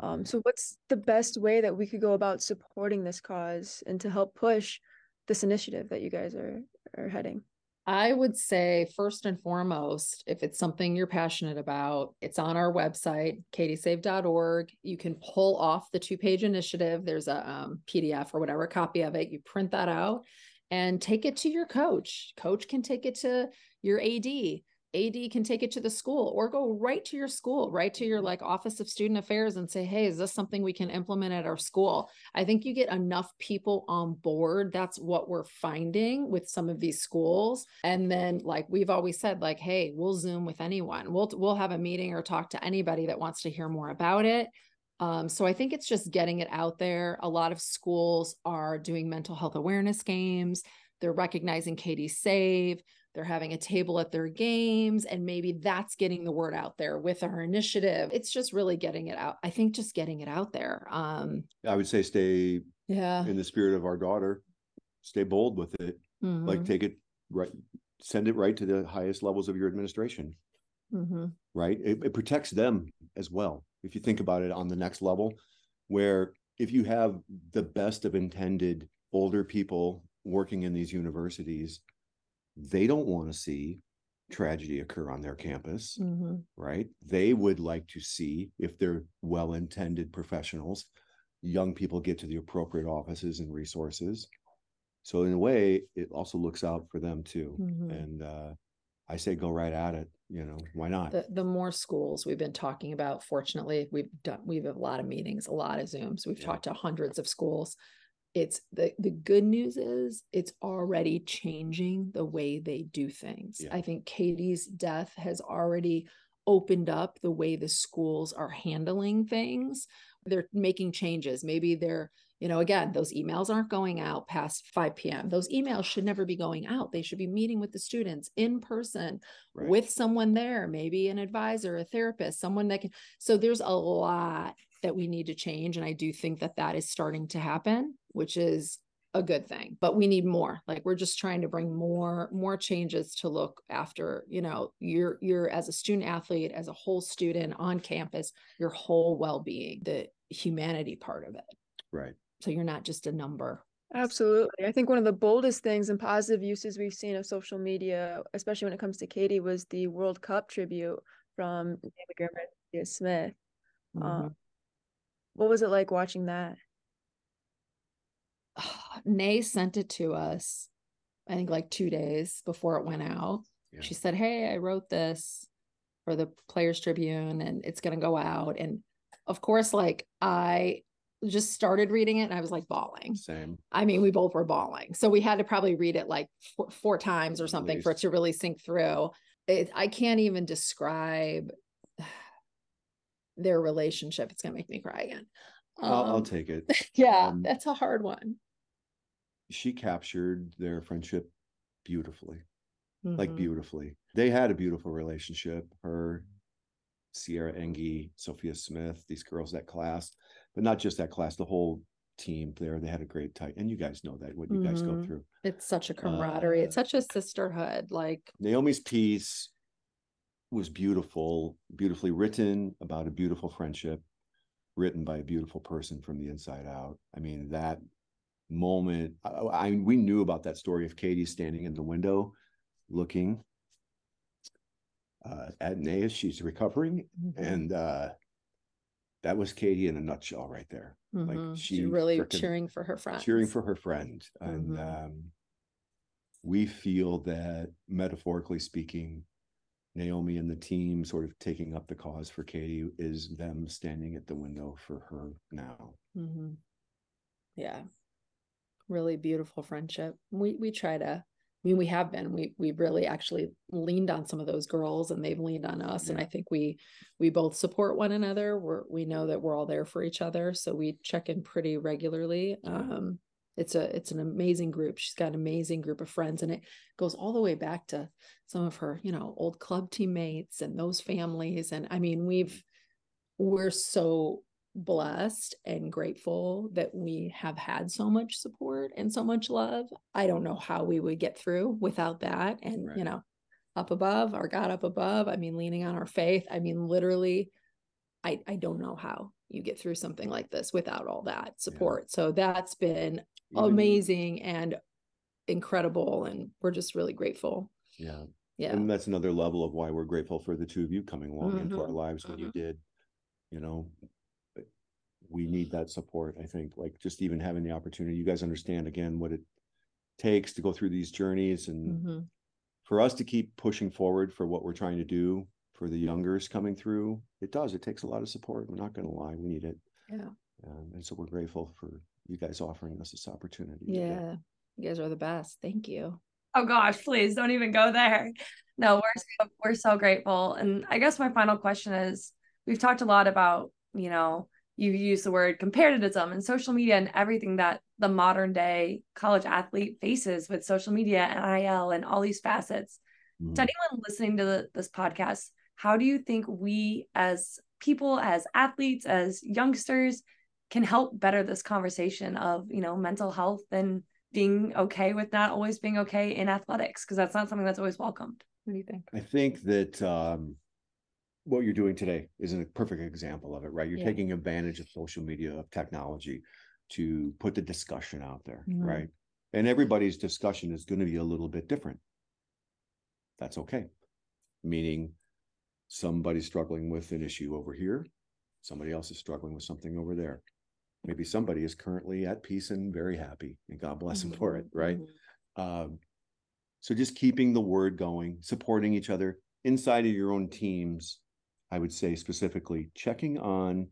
Um, so what's the best way that we could go about supporting this cause and to help push this initiative that you guys are are heading? I would say first and foremost, if it's something you're passionate about, it's on our website, katiesave.org. You can pull off the two-page initiative. There's a um, PDF or whatever copy of it. You print that out and take it to your coach. Coach can take it to your AD. AD can take it to the school or go right to your school, right to your like Office of Student Affairs and say, hey, is this something we can implement at our school? I think you get enough people on board. That's what we're finding with some of these schools. And then like we've always said, like, hey, we'll Zoom with anyone. We'll we'll have a meeting or talk to anybody that wants to hear more about it. Um, so I think it's just getting it out there. A lot of schools are doing mental health awareness games. They're recognizing Katie's Save. They're having a table at their games, and maybe that's getting the word out there with our initiative. It's just really getting it out. I think just getting it out there. Um, I would say stay yeah. in the spirit of our daughter, stay bold with it. Like Mhm, take it right, send it right to the highest levels of your administration. mhm, right? It, it protects them as well. If you think about it on the next level, where if you have the best of intended older people working in these universities, they don't want to see tragedy occur on their campus, mhm. right? They would like to see, if they're well intended professionals, young people get to the appropriate offices and resources. So, in a way, it also looks out for them too. Mhm. And uh, I say go right at it. You know, why not? The the more schools we've been talking about, fortunately, we've done we've had a lot of meetings, a lot of Zooms. We've Yeah. talked to hundreds of schools. It's the the good news is it's already changing the way they do things. Yeah. I think Katie's death has already opened up the way the schools are handling things. They're making changes. Maybe they're you know, again, those emails aren't going out past 5 p.m. Those emails should never be going out. They should be meeting with the students in person Right. with someone there, maybe an advisor, a therapist, someone that can. So there's a lot that we need to change. And I do think that that is starting to happen, which is a good thing, but we need more. Like we're just trying to bring more, more changes to look after, you know, you're, you're as a student athlete, as a whole student on campus, your whole well-being, the humanity part of it. right. So you're not just a number. Absolutely. I think one of the boldest things and positive uses we've seen of social media, especially when it comes to Katie, was the World Cup tribute from David Girma and Sophia Smith. Mhm. Um, what was it like watching that? [SIGHS] Nay sent it to us, I think like two days before it went out. Yeah. She said, Hey, I wrote this for the Players Tribune and it's going to go out. And of course, like I just started reading it and I was like bawling. Same. I mean, we both were bawling. So we had to probably read it like four, four times or something for it to really sink through. It, I can't even describe their relationship. It's going to make me cry again. I'll, I'll Um, take it. [LAUGHS] yeah, um, that's a hard one. She captured their friendship beautifully, like Mhm. beautifully. They had a beautiful relationship. Her, Sierra Enge, Sophia Smith, these girls, that class, but not just that class, the whole team there. They had a great time. And you guys know that, what you guys go Mhm. through. It's such a camaraderie. it's Uh, such a sisterhood. Like, Naomi's piece was beautiful, beautifully written about a beautiful friendship, written by a beautiful person from the inside out. I mean, that moment. I, I we knew about that story of Katie standing in the window, looking uh, at Nay as she's recovering, Mhm. and uh, that was Katie in a nutshell, right there. Mhm. Like She's she really cheering for her friend, cheering for her friend, and Mhm. um, we feel that metaphorically speaking, Naomi and the team sort of taking up the cause for Katie is them standing at the window for her now. Mhm. Yeah. Really beautiful friendship. We we try to I mean we have been. We we really actually leaned on some of those girls and they've leaned on us. And I think we we both support one another. We're we know that we're all there for each other. So we check in pretty regularly. Um it's a it's an amazing group. She's got an amazing group of friends and it goes all the way back to some of her, you know, old club teammates and those families. And I mean, we've we're so blessed and grateful that we have had so much support and so much love. I don't know how we would get through without that. And, Right. you know, up above, our God up above, I mean, leaning on our faith. I mean, literally, I, I don't know how you get through something like this without all that support. So that's been Even- amazing and incredible. And we're just really grateful. Yeah. Yeah. And that's another level of why we're grateful for the two of you coming along into our lives when you mhm. did. You know, we need that support. I think, like just even having the opportunity, you guys understand again what it takes to go through these journeys and Mhm. for us to keep pushing forward for what we're trying to do for the youngers coming through. It does. It takes a lot of support. We're not going to lie. We need it. Yeah. Um, and so we're grateful for you guys offering us this opportunity. to do it. Yeah. You guys are the best. Thank you. Oh gosh, please don't even go there. No, we're so, we're so grateful. And I guess my final question is we've talked a lot about, you know, you use the word comparatism and social media and everything that the modern day college athlete faces with social media and NIL and all these facets. Mhm. To anyone listening to the, this podcast, how do you think we as people, as athletes, as youngsters can help better this conversation of, you know, mental health and being okay with not always being okay in athletics because that's not something that's always welcomed. What do you think? I think that um, what you're doing today is a perfect example of it, right? You're Yeah. taking advantage of social media, of technology to put the discussion out there, Mhm. right? And everybody's discussion is going to be a little bit different. That's okay. Meaning somebody's struggling with an issue over here, somebody else is struggling with something over there. Maybe somebody is currently at peace and very happy, and God bless them for it, Mhm, right? mhm. Um, so just keeping the word going, supporting each other inside of your own teams. I would say specifically checking on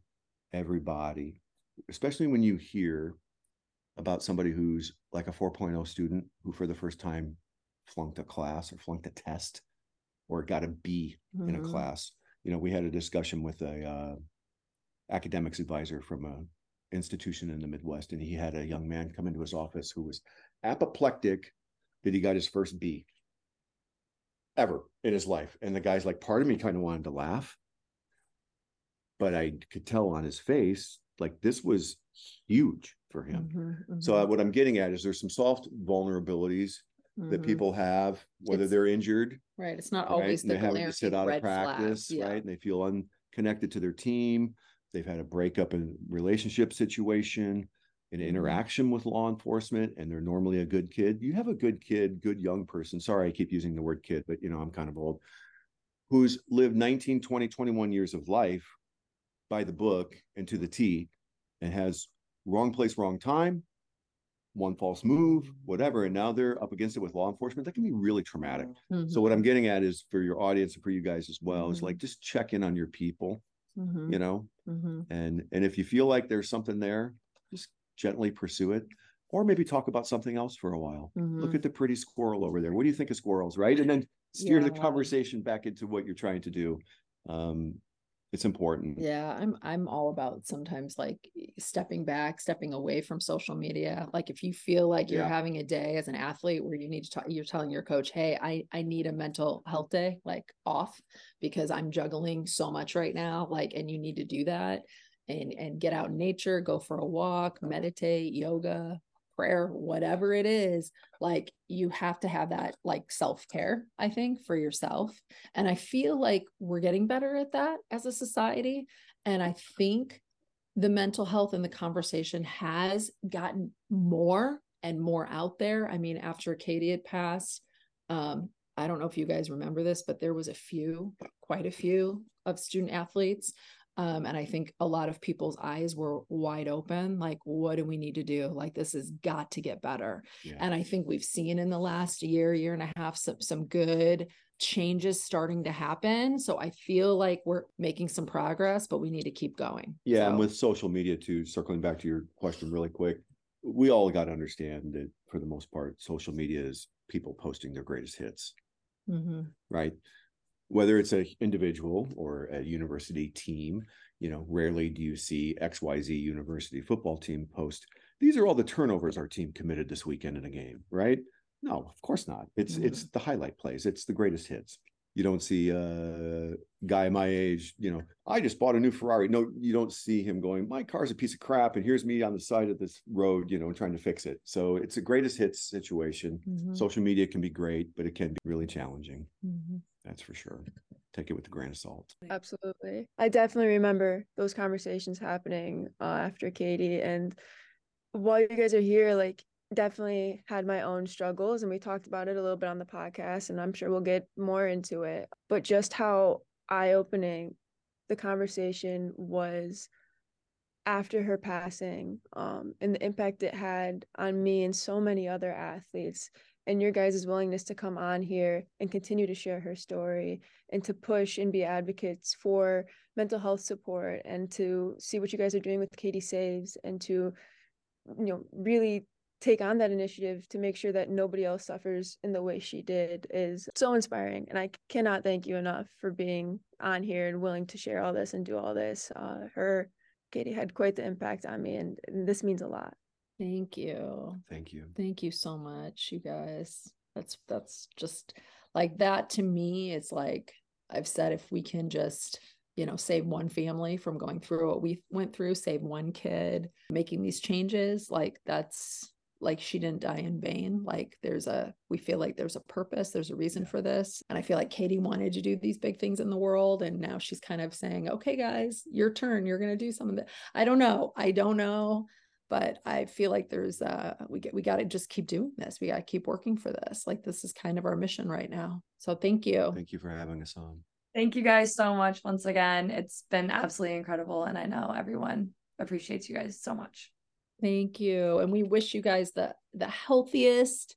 everybody, especially when you hear about somebody who's like a 4.0 student who for the first time flunked a class or flunked a test or got a B in a Mhm. class. You know, we had a discussion with a uh, academics advisor from a institution in the Midwest, and he had a young man come into his office who was apoplectic that he got his first B ever in his life. And the guy's like, part of me kind of wanted to laugh, but I could tell on his face, like this was huge for him. Mhm, So uh, what I'm getting at is there's some soft vulnerabilities that mhm. people have, whether It's they're injured, right. It's not right? always And the they're having to sit out of practice. Yeah. right? And they feel unconnected to their team. They've had a breakup in relationship situation, an Mhm. interaction with law enforcement, and they're normally a good kid. You have a good kid, good young person. Sorry, I keep using the word kid, but you know, I'm kind of old, who's lived 19, 20, 21 years of life by the book and to the T and has wrong place, wrong time, one false move, whatever. And now they're up against it with law enforcement. That can be really traumatic. So what I'm getting at is for your audience and for you guys as well is Mhm. like just check in on your people, Mhm, you know, mhm, and and if you feel like there's something there, just gently pursue it, or maybe talk about something else for a while. Look mhm. at the pretty squirrel over there. What do you think of squirrels, right? And then steer Yeah, the conversation back into what you're trying to do. Um, it's important. Yeah, I'm I'm all about sometimes like stepping back, stepping away from social media. Like if you feel like you're Yeah. having a day as an athlete where you need to talk, you're telling your coach, "Hey, I I need a mental health day, like off because I'm juggling so much right now." Like and you need to do that and and get out in nature, go for a walk, meditate, yoga, prayer, whatever it is. Like you have to have that like self-care, I think, for yourself. And I feel like we're getting better at that as a society. And I think the mental health and the conversation has gotten more and more out there. I mean, after Katie had passed, um, I don't know if you guys remember this, but there was a few, quite a few of student athletes. Um, and I think a lot of people's eyes were wide open. Like, what do we need to do? Like, this has got to get better. Yeah. And I think we've seen in the last year, year and a half, some some good changes starting to happen. So I feel like we're making some progress, but we need to keep going. Yeah, so. and with social media too. Circling back to your question really quick, we all got to understand that for the most part, social media is people posting their greatest hits mm-hmm. right? Whether it's an individual or a university team, you know, rarely do you see XYZ university football team post, these are all the turnovers our team committed this weekend in a game, right? No, of course not. It's mm-hmm. it's the highlight plays, it's the greatest hits you don't see a guy my age, you know, I just bought a new Ferrari. No, you don't see him going, my car's a piece of crap. And here's me on the side of this road, you know, trying to fix it. So it's a greatest hits situation. Mm-hmm. Social media can be great, but it can be really challenging. Mm-hmm. That's for sure. Take it with a grain of salt. Absolutely. I definitely remember those conversations happening uh, after Katie. And while you guys are here, like definitely had my own struggles and we talked about it a little bit on the podcast and I'm sure we'll get more into it but just how eye-opening the conversation was after her passing um, and the impact it had on me and so many other athletes and your guys' willingness to come on here and continue to share her story and to push and be advocates for mental health support and to see what you guys are doing with Katie Saves and to you know really take on that initiative to make sure that nobody else suffers in the way she did is so inspiring and i cannot thank you enough for being on here and willing to share all this and do all this. Uh, her katie had quite the impact on me and, and this means a lot. Thank you. Thank you. Thank you so much you guys. That's that's just like that to me it's like i've said if we can just you know save one family from going through what we went through save one kid making these changes like that's like she didn't die in vain like there's a we feel like there's a purpose there's a reason for this. And i feel like katie wanted to do these big things in the world and now she's kind of saying okay guys your turn you're going to do some of it i don't know i don't know but i feel like there's uh we get we got to just keep doing this we got to keep working for this like this is kind of our mission right now. So thank you. Thank you for having us on. Thank you guys so much once again it's been absolutely incredible and i know everyone appreciates you guys so much Thank you. And we wish you guys the the healthiest,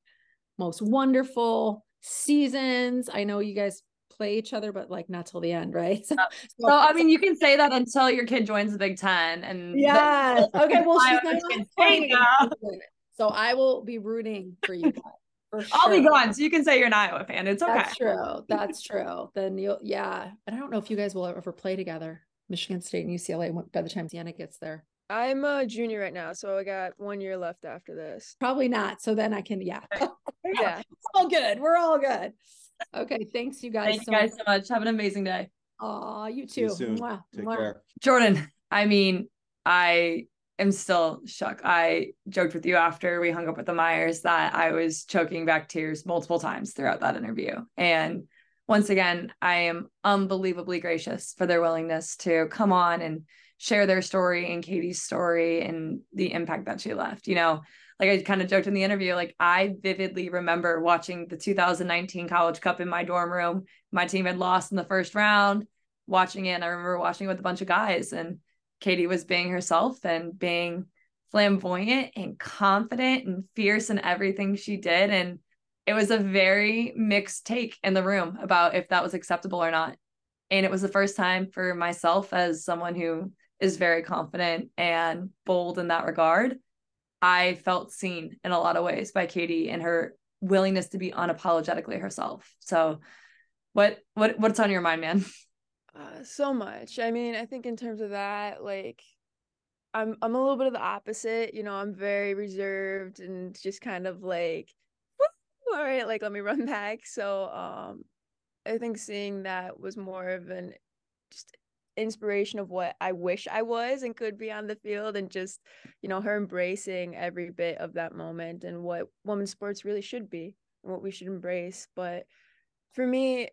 most wonderful seasons. I know you guys play each other, but like not till the end, right? [LAUGHS] So, so, I mean, you can say that until your kid joins the Big Ten, and yes, [LAUGHS] okay. Well, she's not so I will be rooting for you. For sure. [LAUGHS] I'll be gone, so you can say you're an Iowa fan. It's okay. That's true. That's true. Then you'll, yeah. And I don't know if you guys will ever play together. Michigan State and UCLA by the time Sienna gets there. I'm a junior right now, so I got one year left after this. Probably not. So then I can, yeah. [LAUGHS] yeah. It's all good. We're all good. Okay. Thanks, you guys. Thank so you guys much. so much. Have an amazing day. Oh, you too. You Mwah. Take Mwah. care. Jordyn, I mean, I am still shook. I joked with you after we hung up with the Meyers that I was choking back tears multiple times throughout that interview. And once again, I am unbelievably gracious for their willingness to come on and share their story and Katie's story and the impact that she left. You know, like I kind of joked in the interview, like I vividly remember watching the 2019 College Cup in my dorm room. My team had lost in the first round, watching it. And I remember watching it with a bunch of guys, and Katie was being herself and being flamboyant and confident and fierce in everything she did. And it was a very mixed take in the room about if that was acceptable or not. And it was the first time for myself as someone who is very confident and bold in that regard. I felt seen in a lot of ways by Katie and her willingness to be unapologetically herself. So what what what's on your mind, man? [LAUGHS] Uh, so much. I mean, I think in terms of that, like I'm I'm a little bit of the opposite. You know, I'm very reserved and just kind of like, all right, like let me run [LAUGHS] back. So um I think seeing that was more of an just inspiration of what I wish I was and could be on the field and just, you know, her embracing every bit of that moment and what women's sports really should be and what we should embrace. But for me,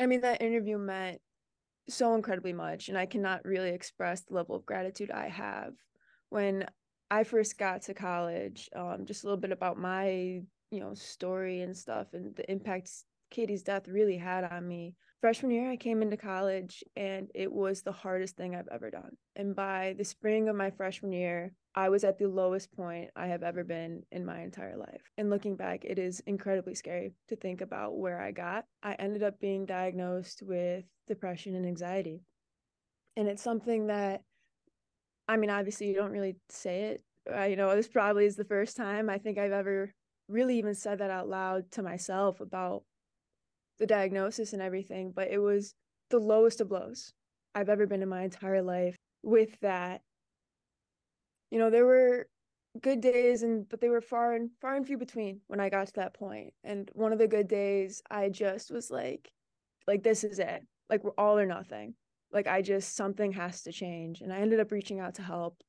I mean, that interview meant so incredibly much. And I cannot really express the level of gratitude I have. When I first got to college, um, just a little bit about my, you know, story and stuff and the impact Katie's death really had on me. Freshman year, I came into college and it was the hardest thing I've ever done. And by the spring of my freshman year, I was at the lowest point I have ever been in my entire life. And looking back, it is incredibly scary to think about where I got. I ended up being diagnosed with depression and anxiety. And it's something that, I mean, obviously, you don't really say it. Uh, you know, this probably is the first time I think I've ever really even said that out loud to myself about the diagnosis and everything, but it was the lowest of lows I've ever been in my entire life. With that, you know, there were good days and but they were far and far and few between when I got to that point. And one of the good days, I just was like, like this is it. Like we're all or nothing. Like I just something has to change. And I ended up reaching out to help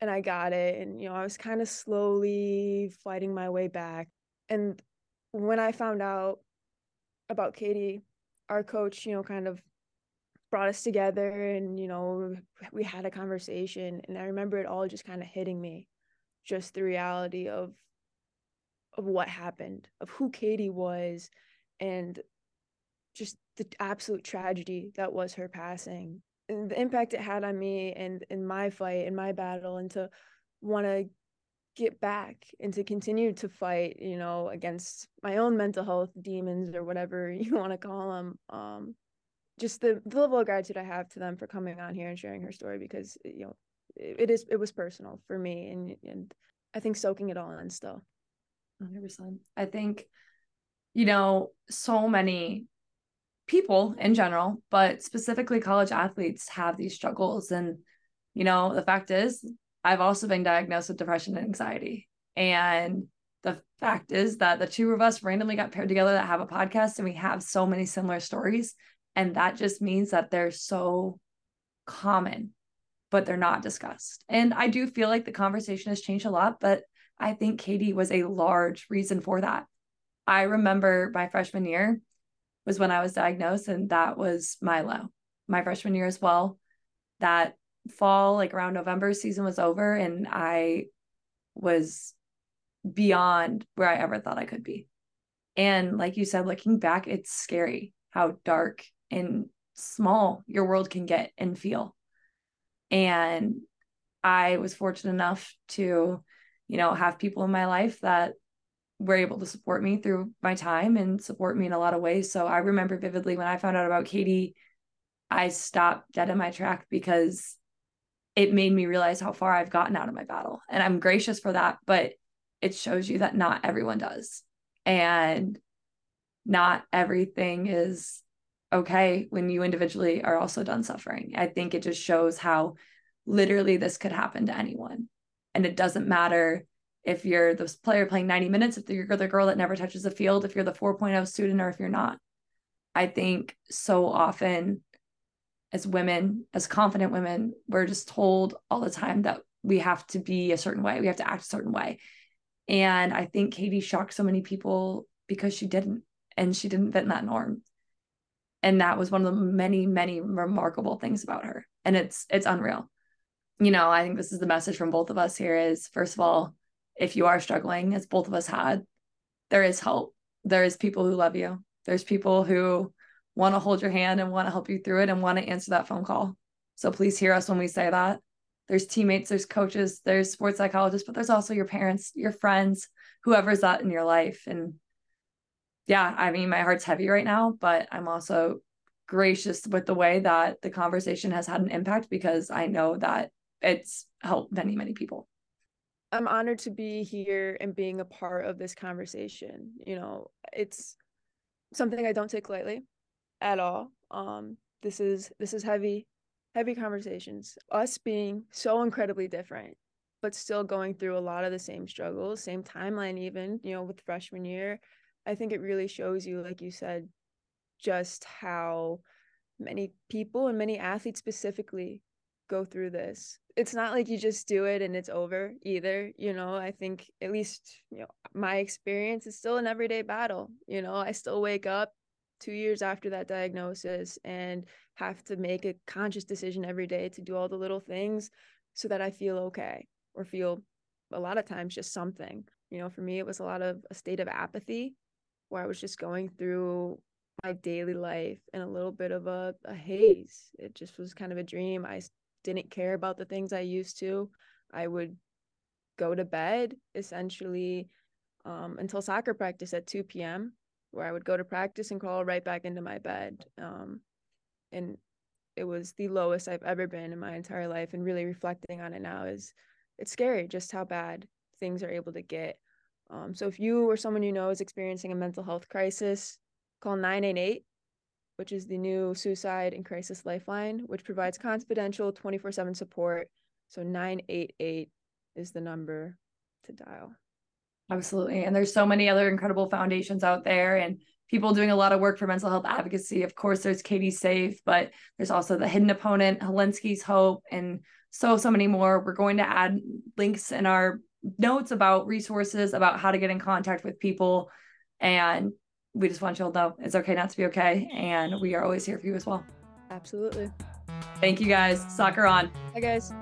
and I got it. And you know, I was kind of slowly fighting my way back. And when I found out about Katie, our coach, you know, kind of brought us together and, you know, we had a conversation. And I remember it all just kind of hitting me, just the reality of of what happened, of who Katie was and just the absolute tragedy that was her passing and the impact it had on me and in my fight in my battle and to want to get back and to continue to fight you know against my own mental health demons or whatever [LAUGHS] you want to call them um just the, the level of gratitude i have to them for coming on here and sharing her story because you know it, it is it was personal for me and and i think soaking it all in still. 100% i think you know so many people in general but specifically college athletes have these struggles and you know the fact is I've also been diagnosed with depression and anxiety. And the fact is that the two of us randomly got paired together that have a podcast and we have so many similar stories. And that just means that they're so common, but they're not discussed. And I do feel like the conversation has changed a lot, but I think Katie was a large reason for that. I remember my freshman year was when I was diagnosed, and that was my low. My freshman year as well. That fall, like around November, season was over, and I was beyond where I ever thought I could be. And like you said, looking back, it's scary how dark and small your world can get and feel. And I was fortunate enough to, you know, have people in my life that were able to support me through my time and support me in a lot of ways. So I remember vividly when I found out about Katie, I stopped dead in my track because it made me realize how far I've gotten out of my battle. And I'm gracious for that, but it shows you that not everyone does. And not everything is okay when you individually are also done suffering. I think it just shows how literally this could happen to anyone. And it doesn't matter if you're the player playing 90 minutes, if you're the girl that never touches the field, if you're the 4.0 student, or if you're not. I think so often as women, as confident women, we're just told all the time that we have to be a certain way, we have to act a certain way. And I think Katie shocked so many people because she didn't, and she didn't fit that norm. And that was one of the many, many remarkable things about her. And it's it's unreal. You know, I think this is the message from both of us here is first of all, if you are struggling, as both of us had, there is help. There is people who love you. There's people who want to hold your hand and want to help you through it and want to answer that phone call. So please hear us when we say that. There's teammates, there's coaches, there's sports psychologists, but there's also your parents, your friends, whoever's that in your life. And yeah, I mean, my heart's heavy right now, but I'm also gracious with the way that the conversation has had an impact because I know that it's helped many, many people. I'm honored to be here and being a part of this conversation. You know, it's something I don't take lightly at all. Um, this is this is heavy, heavy conversations. Us being so incredibly different, but still going through a lot of the same struggles, same timeline, even you know, with freshman year. I think it really shows you, like you said, just how many people and many athletes specifically go through this. It's not like you just do it and it's over either. You know, I think at least, you know, my experience is still an everyday battle. You know, I still wake up two years after that diagnosis and have to make a conscious decision every day to do all the little things so that I feel okay or feel a lot of times just something. You know, for me, it was a lot of a state of apathy where I was just going through my daily life in a little bit of a, a haze. It just was kind of a dream. I didn't care about the things I used to. I would go to bed essentially um, until soccer practice at 2 p.m where I would go to practice and crawl right back into my bed. Um, and it was the lowest I've ever been in my entire life. And really reflecting on it now is it's scary just how bad things are able to get. Um, so if you or someone you know is experiencing a mental health crisis, call 988, which is the new suicide and crisis lifeline, which provides confidential 24 7 support. So 988 is the number to dial. Absolutely. And there's so many other incredible foundations out there and people doing a lot of work for mental health advocacy. Of course, there's Katie's Save, but there's also the hidden opponent, Hilinski's Hope, and so, so many more. We're going to add links in our notes about resources, about how to get in contact with people. And we just want you to know it's okay not to be okay. And we are always here for you as well. Absolutely. Thank you guys. Soccer on. Hi, guys.